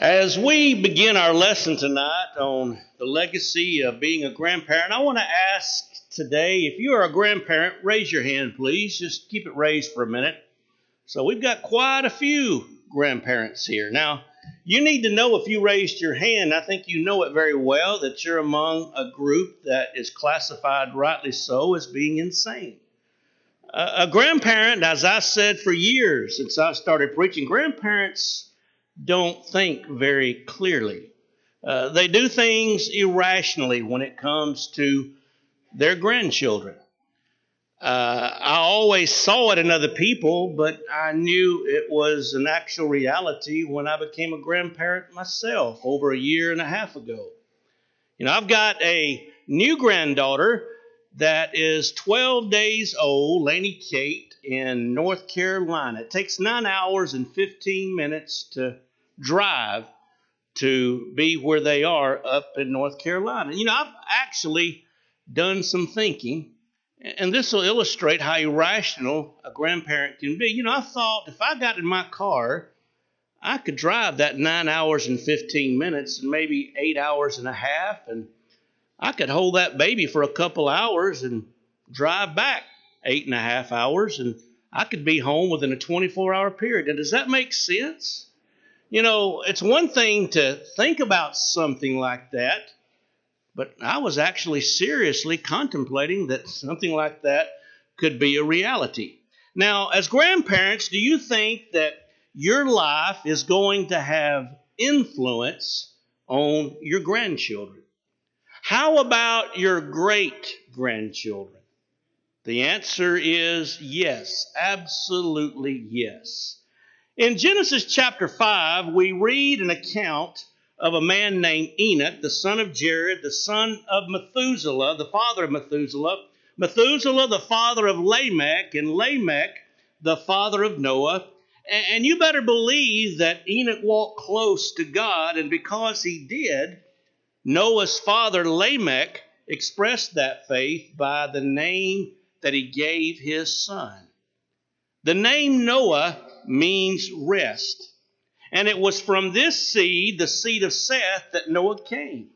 As we begin our lesson tonight on the legacy of being a grandparent, I want to ask today if you are a grandparent, raise your hand, please. Just keep it raised for a minute. So we've got quite a few grandparents here. Now, you need to know if you raised your hand, I think you know it very well, that you're among a group that is classified, rightly so, as being insane. A, grandparent, as I said for years since I started preaching, grandparents don't think very clearly. Uh, they do things irrationally when it comes to their grandchildren. Uh, I always saw it in other people, but I knew it was an actual reality when I became a grandparent myself over a year and a half ago. You know, I've got a new granddaughter that is 12 days old, Laney Kate, in North Carolina. It takes nine hours and 15 minutes to drive to be where they are up in North Carolina. You know, I've actually done some thinking, and this will illustrate how irrational a grandparent can be. You know, I thought if I got in my car, I could drive that nine hours and 15 minutes and maybe eight hours and a half, and I could hold that baby for a couple hours and drive back eight and a half hours, and I could be home within a 24 hour period. And does that make sense? You know, it's one thing to think about something like that, but I was actually seriously contemplating that something like that could be a reality. Now, as grandparents, do you think that your life is going to have influence on your grandchildren? How about your great grandchildren? The answer is yes, absolutely yes. In Genesis chapter 5, we read an account of a man named Enoch, the son of Jared, the son of Methuselah, the father of Methuselah, Methuselah, the father of Lamech, and Lamech, the father of Noah. And you better believe that Enoch walked close to God, and because he did, Noah's father Lamech expressed that faith by the name that he gave his son. The name Noah means rest. And it was from this seed, the seed of Seth, that Noah came.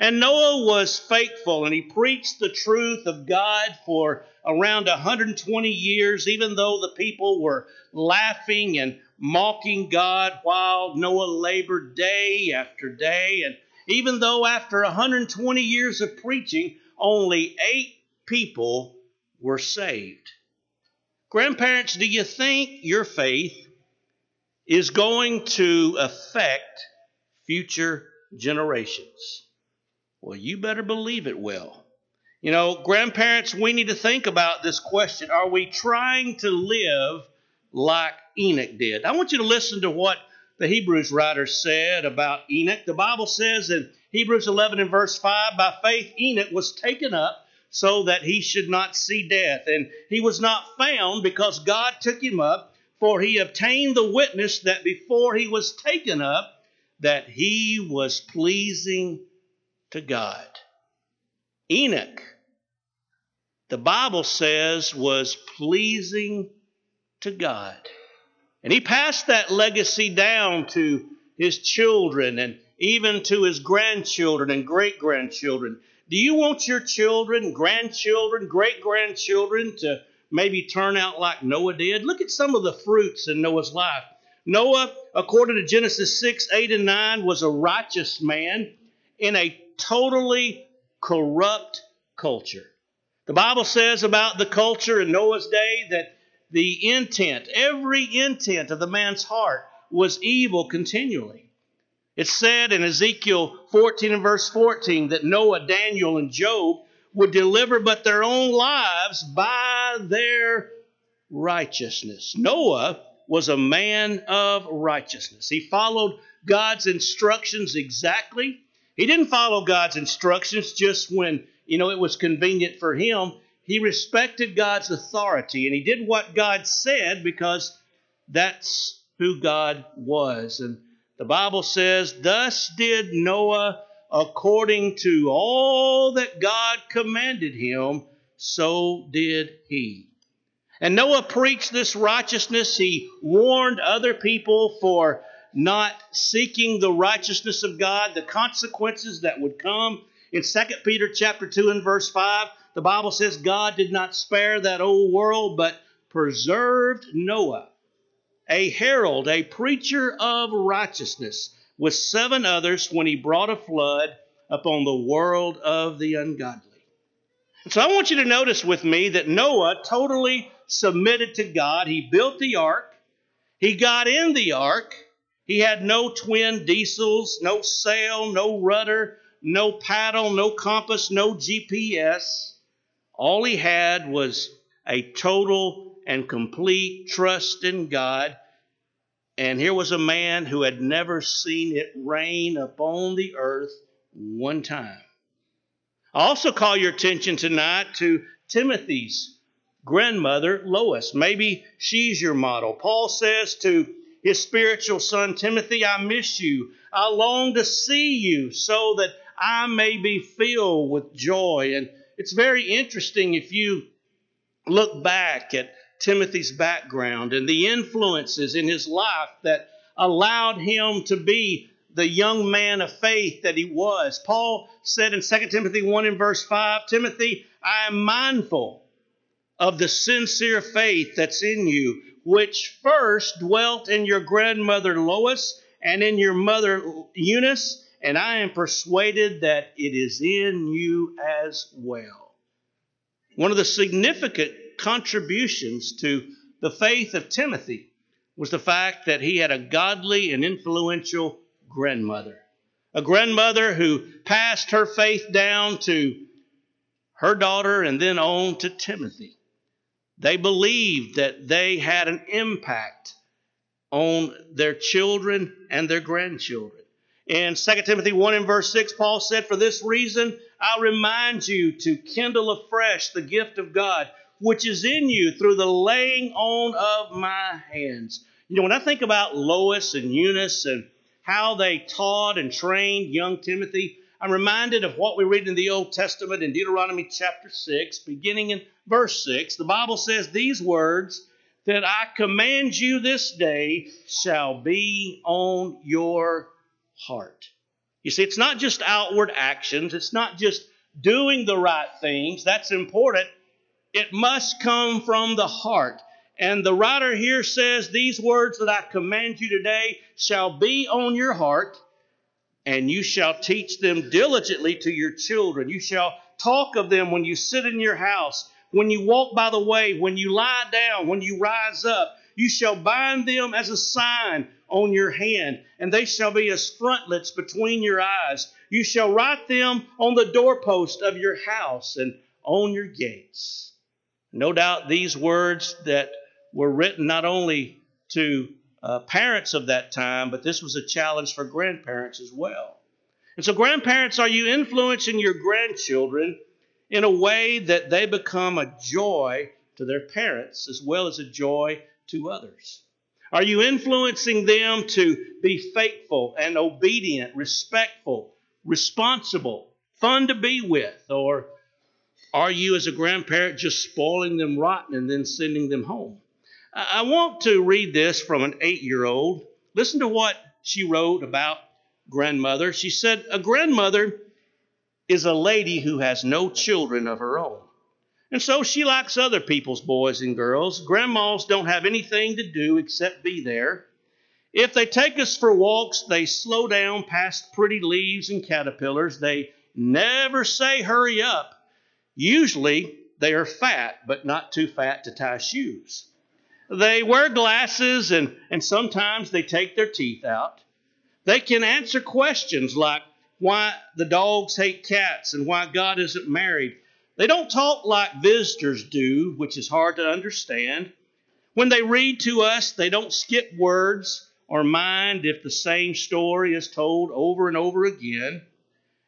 And Noah was faithful and he preached the truth of God for around 120 years, even though the people were laughing and mocking God while Noah labored day after day. And even though after 120 years of preaching, only eight people were saved. Grandparents, do you think your faith is going to affect future generations? Well, you better believe it will. You know, grandparents, we need to think about this question. Are we trying to live like Enoch did? I want you to listen to what the Hebrews writer said about Enoch. The Bible says in Hebrews 11 and verse 5 By faith, Enoch was taken up so that he should not see death. And he was not found because God took him up, for he obtained the witness that before he was taken up, that he was pleasing to God. Enoch, the Bible says, was pleasing to God. And he passed that legacy down to his children and even to his grandchildren and great grandchildren. Do you want your children, grandchildren, great grandchildren to maybe turn out like Noah did? Look at some of the fruits in Noah's life. Noah, according to Genesis 6, 8, and 9, was a righteous man in a totally corrupt culture. The Bible says about the culture in Noah's day that the intent, every intent of the man's heart was evil continually. It's said in Ezekiel 14 and verse 14 that Noah, Daniel, and Job would deliver but their own lives by their righteousness. Noah was a man of righteousness. He followed God's instructions exactly. He didn't follow God's instructions just when, you know, it was convenient for him. He respected God's authority and he did what God said because that's who God was. And the Bible says, Thus did Noah according to all that God commanded him, so did he. And Noah preached this righteousness. He warned other people for not seeking the righteousness of God, the consequences that would come. In 2 Peter chapter 2 and verse 5, the Bible says God did not spare that old world, but preserved Noah, a herald, a preacher of righteousness, with seven others when he brought a flood upon the world of the ungodly. So I want you to notice with me that Noah totally submitted to God. He built the ark, he got in the ark, he had no twin diesels, no sail, no rudder, no paddle, no compass, no GPS. All he had was a total and complete trust in God. And here was a man who had never seen it rain upon the earth one time. I also call your attention tonight to Timothy's grandmother, Lois. Maybe she's your model. Paul says to his spiritual son Timothy, I miss you. I long to see you so that I may be filled with joy. And it's very interesting if you look back at Timothy's background and the influences in his life that allowed him to be the young man of faith that he was. Paul said in 2 Timothy 1 in verse 5 Timothy, I am mindful of the sincere faith that's in you, which first dwelt in your grandmother Lois and in your mother Eunice, and I am persuaded that it is in you as well. One of the significant contributions to the faith of Timothy was the fact that he had a godly and influential grandmother. A grandmother who passed her faith down to her daughter and then on to Timothy. They believed that they had an impact on their children and their grandchildren. In 2 Timothy 1 and verse 6, Paul said, For this reason I remind you to kindle afresh the gift of God, which is in you through the laying on of my hands. You know, when I think about Lois and Eunice and how they taught and trained young Timothy, I'm reminded of what we read in the Old Testament in Deuteronomy chapter 6, beginning in verse 6. The Bible says these words that I command you this day shall be on your heart. You see, it's not just outward actions, it's not just doing the right things. That's important. It must come from the heart. And the writer here says, These words that I command you today shall be on your heart and you shall teach them diligently to your children. You shall talk of them when you sit in your house, when you walk by the way, when you lie down, when you rise up. You shall bind them as a sign on your hand, and they shall be as frontlets between your eyes. You shall write them on the doorpost of your house and on your gates. No doubt these words that were written not only to uh, parents of that time, but this was a challenge for grandparents as well. And so, grandparents, are you influencing your grandchildren in a way that they become a joy to their parents as well as a joy to others? Are you influencing them to be faithful and obedient, respectful, responsible, fun to be with? Or are you, as a grandparent, just spoiling them rotten and then sending them home? I want to read this from an eight year old. Listen to what she wrote about grandmother. She said, A grandmother is a lady who has no children of her own. And so she likes other people's boys and girls. Grandmas don't have anything to do except be there. If they take us for walks, they slow down past pretty leaves and caterpillars. They never say hurry up. Usually they are fat, but not too fat to tie shoes. They wear glasses and, and sometimes they take their teeth out. They can answer questions like why the dogs hate cats and why God isn't married. They don't talk like visitors do, which is hard to understand. When they read to us, they don't skip words or mind if the same story is told over and over again.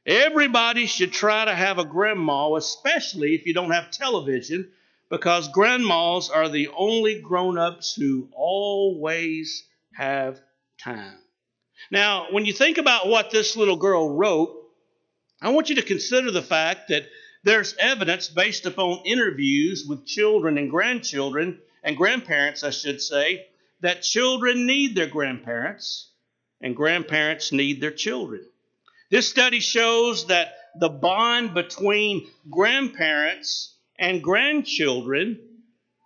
Everybody should try to have a grandma, especially if you don't have television, because grandmas are the only grown ups who always have time. Now, when you think about what this little girl wrote, I want you to consider the fact that there's evidence based upon interviews with children and grandchildren, and grandparents, I should say, that children need their grandparents. and grandparents need their children. This study shows that the bond between grandparents and grandchildren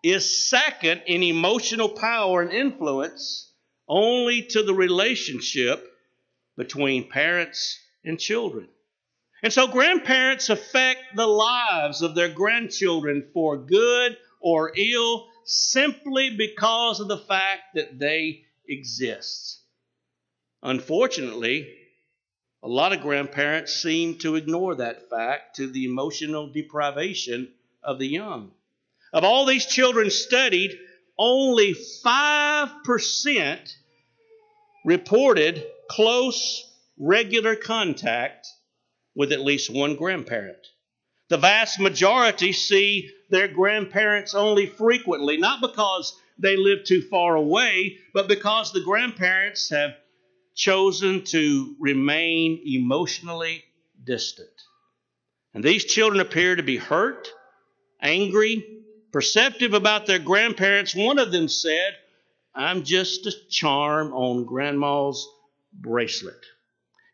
is second in emotional power and influence only to the relationship between parents and children. And so grandparents affect the lives of their grandchildren for good or ill simply because of the fact that they exist. Unfortunately, a lot of grandparents seem to ignore that fact to the emotional deprivation of the young. Of all these children studied, only 5% reported close, regular contact with at least one grandparent. The vast majority see their grandparents only frequently, not because they live too far away, but because the grandparents have chosen to remain emotionally distant. And these children appear to be hurt, angry, perceptive about their grandparents. One of them said, I'm just a charm on grandma's bracelet.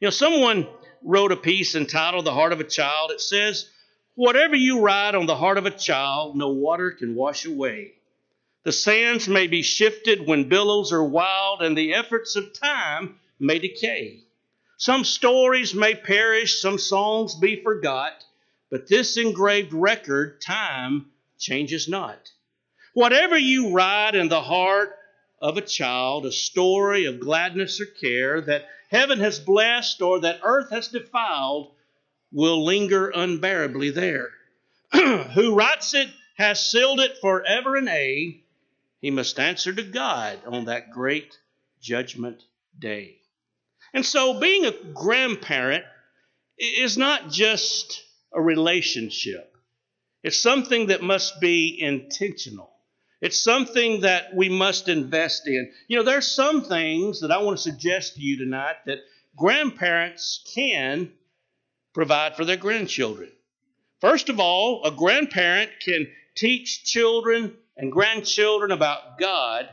You know, someone wrote a piece entitled The Heart of a Child. It says, Whatever you write on the heart of a child, no water can wash away. The sands may be shifted when billows are wild, and the efforts of time may decay. Some stories may perish, some songs be forgot, but this engraved record, time, changes not. Whatever you write in the heart of a child, a story of gladness or care that heaven has blessed or that earth has defiled, will linger unbearably there. Who writes it has sealed it forever and a. He must answer to God on that great judgment day. And so, being a grandparent is not just a relationship, it's something that must be intentional. It's something that we must invest in. You know, there's some things that I want to suggest to you tonight that grandparents can provide for their grandchildren. First of all, a grandparent can teach children and grandchildren about God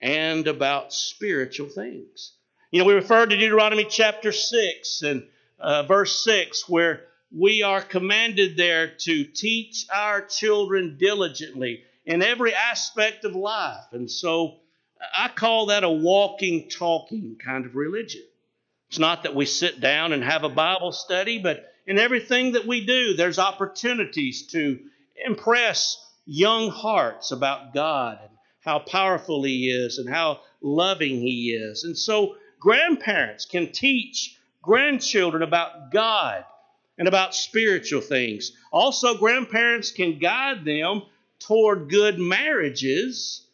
and about spiritual things. You know, we refer to Deuteronomy chapter 6 and uh, verse 6, where we are commanded there to teach our children diligently in every aspect of life. And so I call that a walking, talking kind of religion. It's not that we sit down and have a Bible study, but in everything that we do, there's opportunities to impress young hearts about God and how powerful He is and how loving He is. And so grandparents can teach grandchildren about God and about spiritual things. Also, grandparents can guide them toward good marriages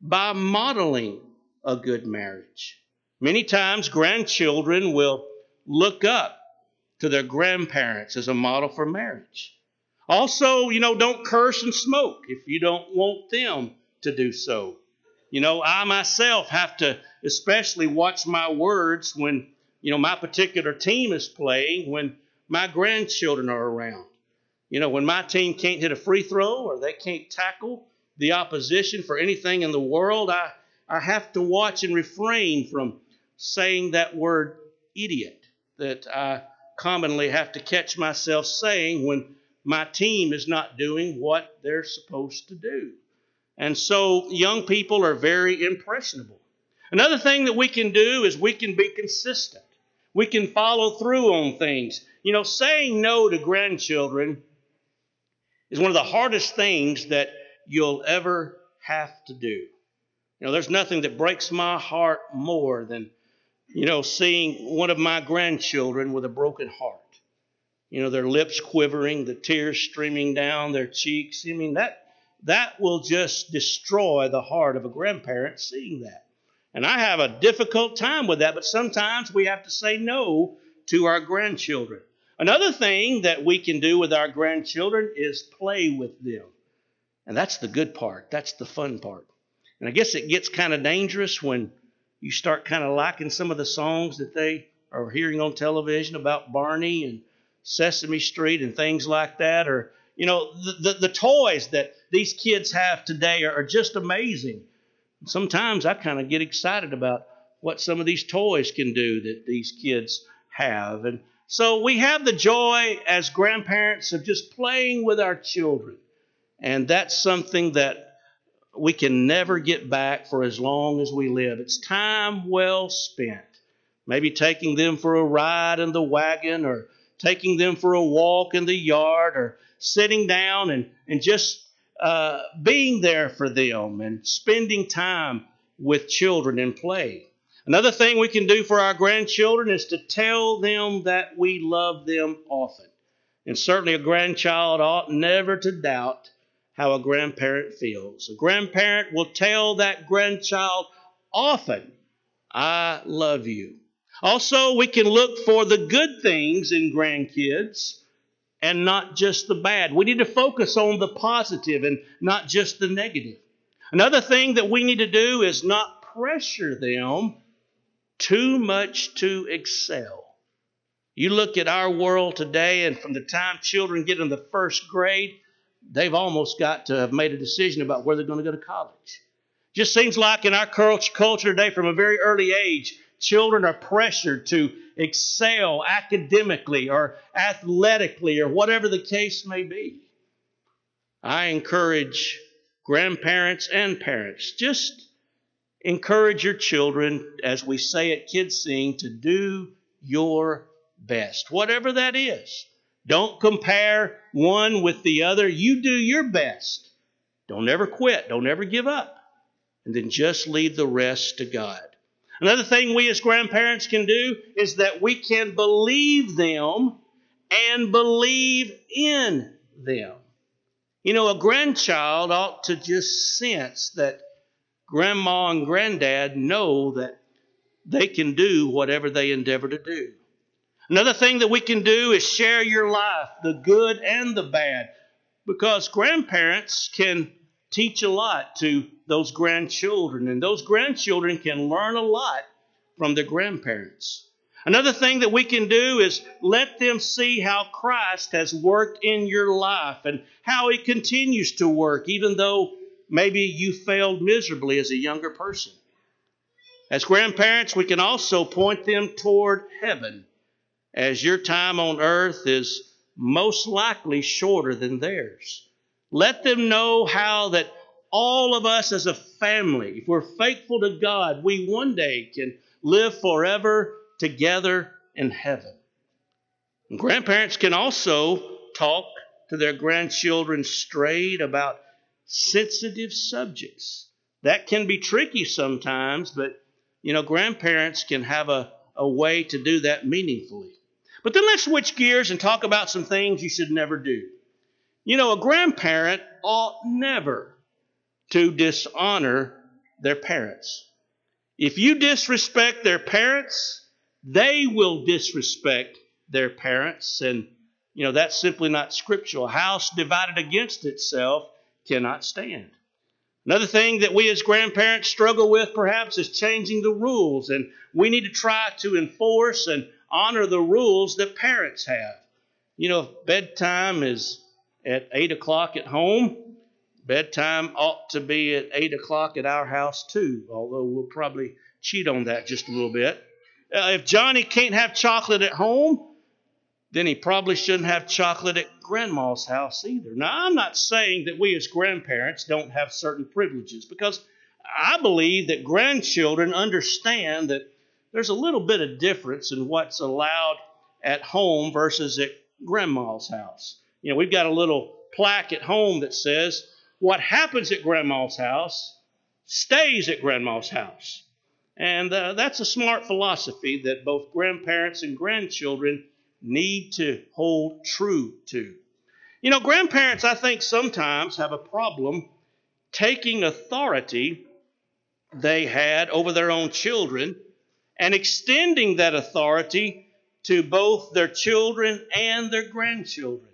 by modeling a good marriage. Many times, grandchildren will look up to their grandparents as a model for marriage. Also, you know, don't curse and smoke if you don't want them to do so. You know, I myself have to especially watch my words when, you know, my particular team is playing, when my grandchildren are around. You know, when my team can't hit a free throw or they can't tackle the opposition for anything in the world, I, I have to watch and refrain from saying that word idiot that I commonly have to catch myself saying when my team is not doing what they're supposed to do. And so young people are very impressionable. Another thing that we can do is we can be consistent. We can follow through on things. You know, saying no to grandchildren is one of the hardest things that you'll ever have to do. You know, there's nothing that breaks my heart more than you know, seeing one of my grandchildren with a broken heart. You know, their lips quivering, the tears streaming down their cheeks. I mean, that that will just destroy the heart of a grandparent seeing that. And I have a difficult time with that, but sometimes we have to say no to our grandchildren. Another thing that we can do with our grandchildren is play with them. And that's the good part. That's the fun part. And I guess it gets kind of dangerous when you start kind of liking some of the songs that they are hearing on television about Barney and Sesame Street and things like that, or you know the, the, the toys that these kids have today are, are just amazing. Sometimes I kind of get excited about what some of these toys can do that these kids have. And so we have the joy as grandparents of just playing with our children. And that's something that we can never get back for as long as we live. It's time well spent. Maybe taking them for a ride in the wagon or taking them for a walk in the yard or sitting down and, and just uh, being there for them and spending time with children and play. Another thing we can do for our grandchildren is to tell them that we love them often. And certainly a grandchild ought never to doubt how a grandparent feels. A grandparent will tell that grandchild often, I love you. Also, we can look for the good things in grandkids and not just the bad. We need to focus on the positive and not just the negative. Another thing that we need to do is not pressure them too much to excel. You look at our world today, and from the time children get in the first grade, they've almost got to have made a decision about where they're going to go to college. Just seems like in our culture today, from a very early age, children are pressured to excel academically or athletically or whatever the case may be. I encourage grandparents and parents just encourage your children, as we say at Kids Sing, to do your best, whatever that is. Don't compare one with the other. You do your best. Don't ever quit. Don't ever give up. And then just leave the rest to God. Another thing we as grandparents can do is that we can believe them and believe in them. You know, a grandchild ought to just sense that grandma and granddad know that they can do whatever they endeavor to do. Another thing that we can do is share your life, the good and the bad, because grandparents can teach a lot to those grandchildren, and those grandchildren can learn a lot from their grandparents. Another thing that we can do is let them see how Christ has worked in your life and how He continues to work, even though maybe you failed miserably as a younger person. As grandparents, we can also point them toward heaven, as your time on earth is most likely shorter than theirs. Let them know how that all of us as a family, if we're faithful to God, we one day can live forever together in heaven. And grandparents can also talk to their grandchildren straight about sensitive subjects. That can be tricky sometimes, but you know, grandparents can have a, a way to do that meaningfully. But then let's switch gears and talk about some things you should never do. You know, a grandparent ought never to dishonor their parents. If you disrespect their parents, they will disrespect their parents. And, you know, that's simply not scriptural. A house divided against itself cannot stand. Another thing that we as grandparents struggle with perhaps is changing the rules. And we need to try to enforce and honor the rules that parents have. You know, bedtime is at 8 o'clock at home, Bedtime ought to be at 8 o'clock at our house, too, although we'll probably cheat on that just a little bit. Uh, if Johnny can't have chocolate at home, then he probably shouldn't have chocolate at grandma's house either. Now, I'm not saying that we as grandparents don't have certain privileges because I believe that grandchildren understand that there's a little bit of difference in what's allowed at home versus at grandma's house. You know, we've got a little plaque at home that says, what happens at grandma's house stays at grandma's house. And uh, that's a smart philosophy that both grandparents and grandchildren need to hold true to. You know, grandparents, I think, sometimes have a problem taking authority they had over their own children and extending that authority to both their children and their grandchildren.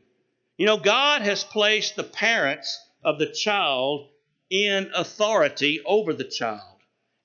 You know, God has placed the parents of the child in authority over the child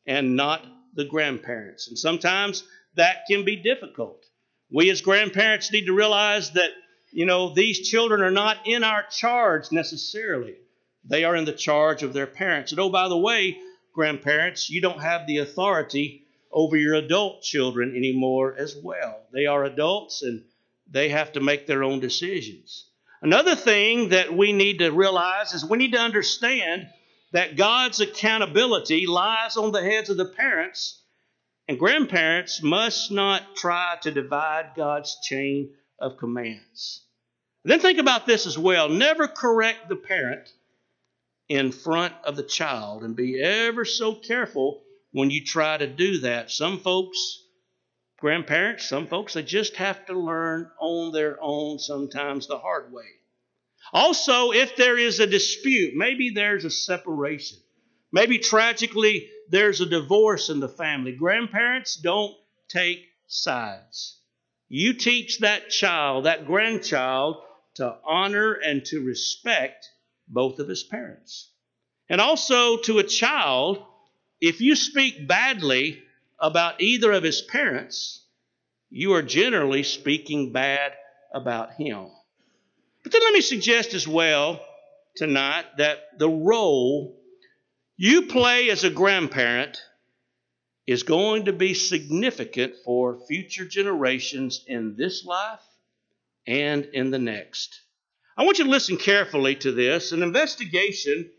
and not the grandparents. And sometimes that can be difficult. We as grandparents need to realize that, you know, these children are not in our charge necessarily. They are in the charge of their parents. And oh, by the way, grandparents, you don't have the authority over your adult children anymore as well. They are adults and they have to make their own decisions. Another thing that we need to realize is we need to understand that God's accountability lies on the heads of the parents, and grandparents must not try to divide God's chain of commands. Then think about this as well. Never correct the parent in front of the child and be ever so careful when you try to do that. Some folks, grandparents, some folks, they just have to learn on their own, sometimes the hard way. Also, if there is a dispute, maybe there's a separation, maybe tragically there's a divorce in the family, grandparents don't take sides. You teach that child, that grandchild, to honor and to respect both of his parents. And also to a child, if you speak badly about either of his parents, you are generally speaking bad about him. But then let me suggest as well tonight that the role you play as a grandparent is going to be significant for future generations in this life and in the next. I want you to listen carefully to this. An investigation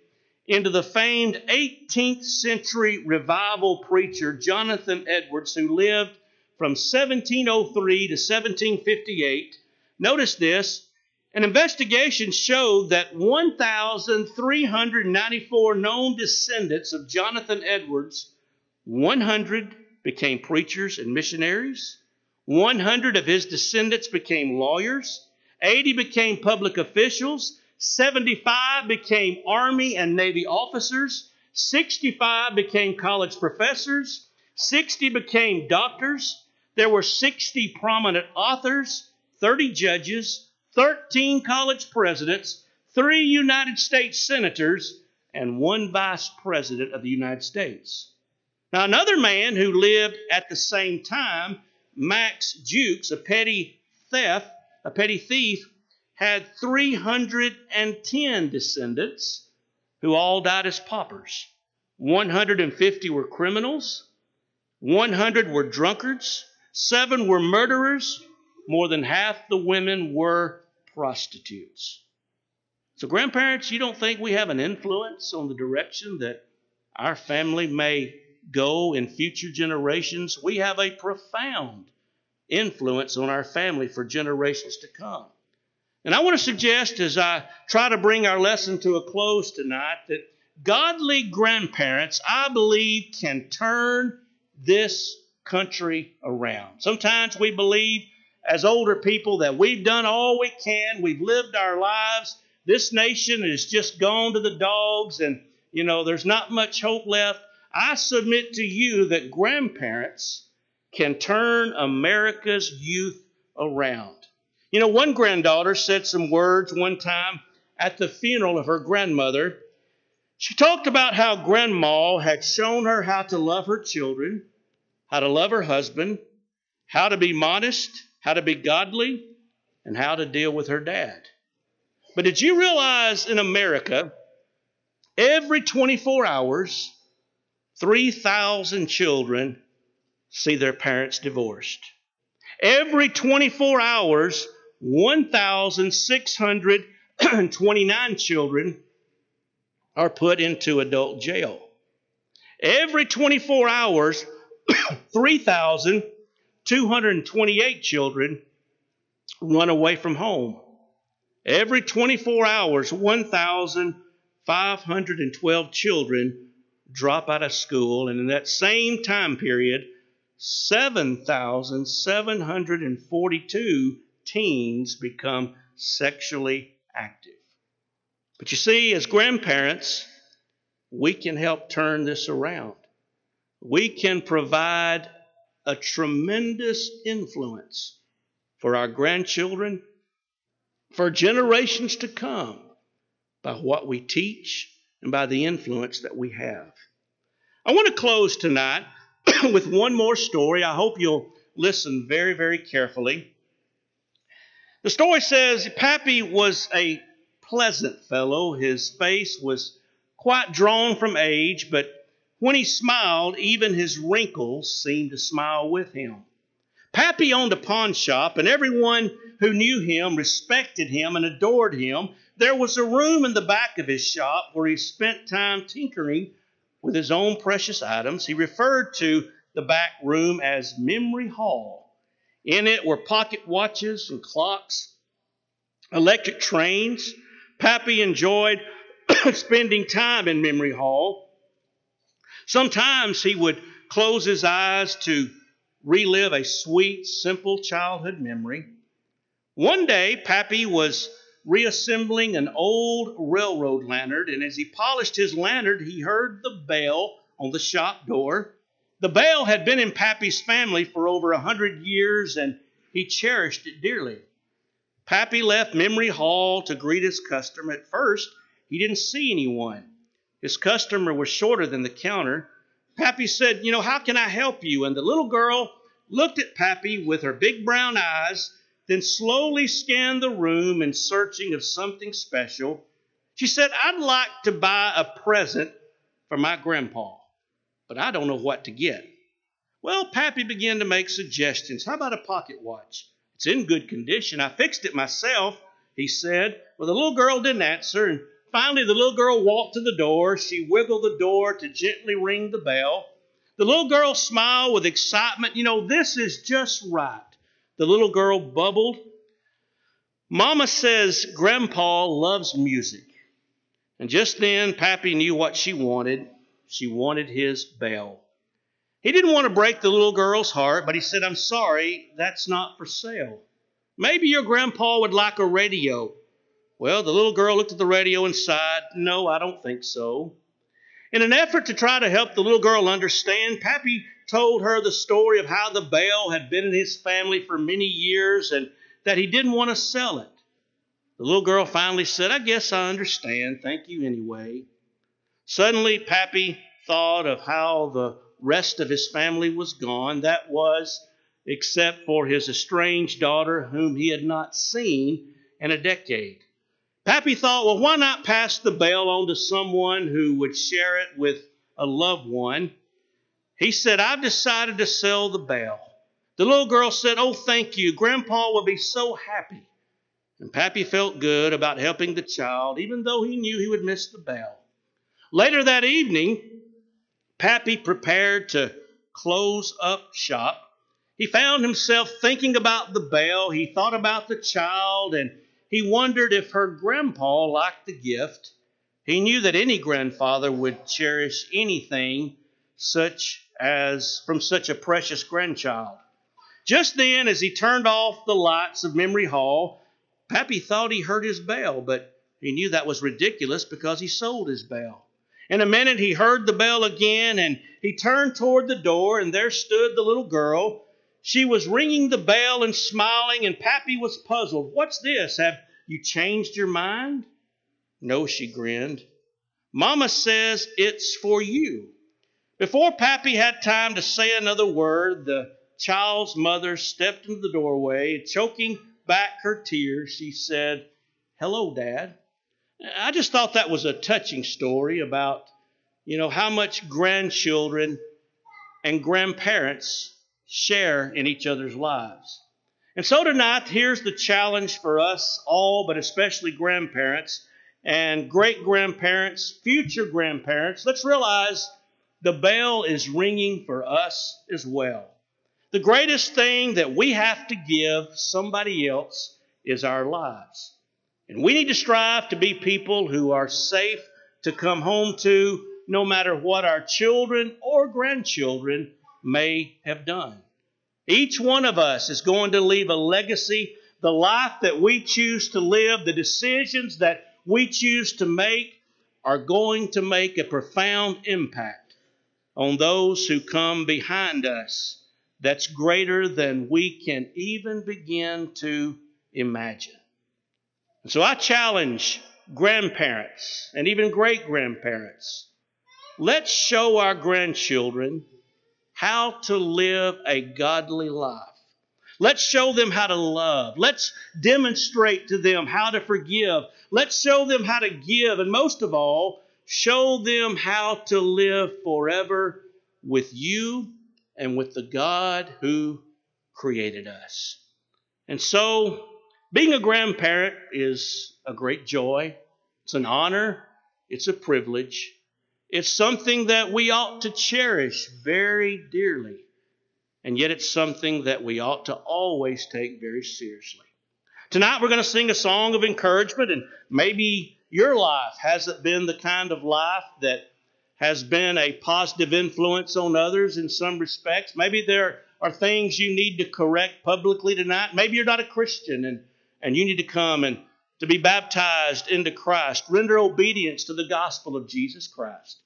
into the famed 18th century revival preacher Jonathan Edwards, who lived from 1703 to 1758. Notice this an investigation showed that 1,394 known descendants of Jonathan Edwards, 100 became preachers and missionaries, 100 of his descendants became lawyers, 80 became public officials, 75 became Army and Navy officers, 65 became college professors, 60 became doctors, there were 60 prominent authors, 30 judges, 13 college presidents, three United States senators, and one vice president of the United States. Now, another man who lived at the same time, Max Jukes, a petty theft, a petty thief, had 310 descendants who all died as paupers. 150 were criminals, 100 were drunkards, 7 were murderers, more than half the women were prostitutes. So, grandparents, you don't think we have an influence on the direction that our family may go in future generations? We have a profound influence on our family for generations to come. And I want to suggest, as I try to bring our lesson to a close tonight, that godly grandparents, I believe, can turn this country around. Sometimes we believe, as older people, that we've done all we can, we've lived our lives. This nation is just gone to the dogs, and you know, there's not much hope left. I submit to you that grandparents can turn America's youth around. You know, one granddaughter said some words one time at the funeral of her grandmother. She talked about how grandma had shown her how to love her children, how to love her husband, how to be modest, how to be godly, and how to deal with her dad. But did you realize in America, every 24 hours, 3,000 children see their parents divorced? Every 24 hours, 1,629 children are put into adult jail. Every 24 hours, 3,228 children run away from home. Every 24 hours, 1,512 children drop out of school. And in that same time period, 7,742 teens become sexually active. But you see, as grandparents, we can help turn this around. We can provide a tremendous influence for our grandchildren, for generations to come, by what we teach and by the influence that we have. I want to close tonight with one more story. I hope you'll listen very, very carefully. The story says Pappy was a pleasant fellow. His face was quite drawn from age, but When he smiled, even his wrinkles seemed to smile with him. Pappy owned a pawn shop, and everyone who knew him respected him and adored him. There was a room in the back of his shop where he spent time tinkering with his own precious items. He referred to the back room as Memory Hall. In it were pocket watches and clocks, electric trains. Pappy enjoyed spending time in Memory Hall. Sometimes he would close his eyes to relive a sweet, simple childhood memory. One day, Pappy was reassembling an old railroad lantern, and as he polished his lantern, he heard the bell on the shop door. The bell had been in Pappy's family for over a hundred years, and he cherished it dearly. Pappy left Memory Hall to greet his customer. At first, he didn't see anyone. His customer was shorter than the counter. Pappy said, You know, how can I help you? And the little girl looked at Pappy with her big brown eyes, then slowly scanned the room in searching of something special. She said, I'd like to buy a present for my grandpa, but I don't know what to get. Well, Pappy began to make suggestions. How about a pocket watch? It's in good condition. I fixed it myself, he said. Well, the little girl didn't answer, and finally the little girl walked to the door. She wiggled the door to gently ring the bell. The little girl smiled with excitement. You know, this is just right. The little girl bubbled. Mama says Grandpa loves music. And just then, Pappy knew what she wanted. She wanted his bell. He didn't want to break the little girl's heart, but he said, I'm sorry, that's not for sale. Maybe your grandpa would like a radio. Well, the little girl looked at the radio and sighed, No, I don't think so. In an effort to try to help the little girl understand, Pappy told her the story of how the bell had been in his family for many years and that he didn't want to sell it. The little girl finally said, I guess I understand. Thank you anyway. Suddenly, Pappy thought of how the rest of his family was gone. That was, except for his estranged daughter, whom he had not seen in a decade. Pappy thought, well, why not pass the bell on to someone who would share it with a loved one? He said, I've decided to sell the bell. The little girl said, Oh, thank you. Grandpa will be so happy. And Pappy felt good about helping the child, even though he knew he would miss the bell. Later that evening, Pappy prepared to close up shop. He found himself thinking about the bell. He thought about the child and he wondered if her grandpa liked the gift. He knew that any grandfather would cherish anything such as from such a precious grandchild. Just then, as he turned off the lights of Memory Hall, Pappy thought he heard his bell, but he knew that was ridiculous because he sold his bell. In a minute, he heard the bell again, and he turned toward the door, and there stood the little girl she was ringing the bell and smiling, and Pappy was puzzled. What's this? Have you changed your mind? No, she grinned. Mama says it's for you. Before Pappy had time to say another word, the child's mother stepped into the doorway. Choking back her tears, she said, Hello, Dad. I just thought that was a touching story about, you know, how much grandchildren and grandparents share in each other's lives. And so tonight, here's the challenge for us all, but especially grandparents and great grandparents, future grandparents. Let's realize the bell is ringing for us as well. The greatest thing that we have to give somebody else is our lives. And we need to strive to be people who are safe to come home to no matter what our children or grandchildren may have done. Each one of us is going to leave a legacy. The life that we choose to live, the decisions that we choose to make, are going to make a profound impact on those who come behind us that's greater than we can even begin to imagine. And so I challenge grandparents and even great grandparents let's show our grandchildren how to live a godly life. Let's show them how to love. Let's demonstrate to them how to forgive. Let's show them how to give. And most of all, show them how to live forever with you and with the God who created us. And so, being a grandparent is a great joy, it's an honor, it's a privilege, it's something that we ought to cherish very dearly. And yet, it's something that we ought to always take very seriously. Tonight, we're going to sing a song of encouragement, and maybe your life hasn't been the kind of life that has been a positive influence on others in some respects. Maybe there are things you need to correct publicly tonight. Maybe you're not a Christian and, and you need to come and to be baptized into Christ, render obedience to the gospel of Jesus Christ.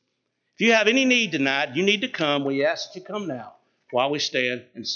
If you have any need tonight, you need to come. We ask that you come now while we stand and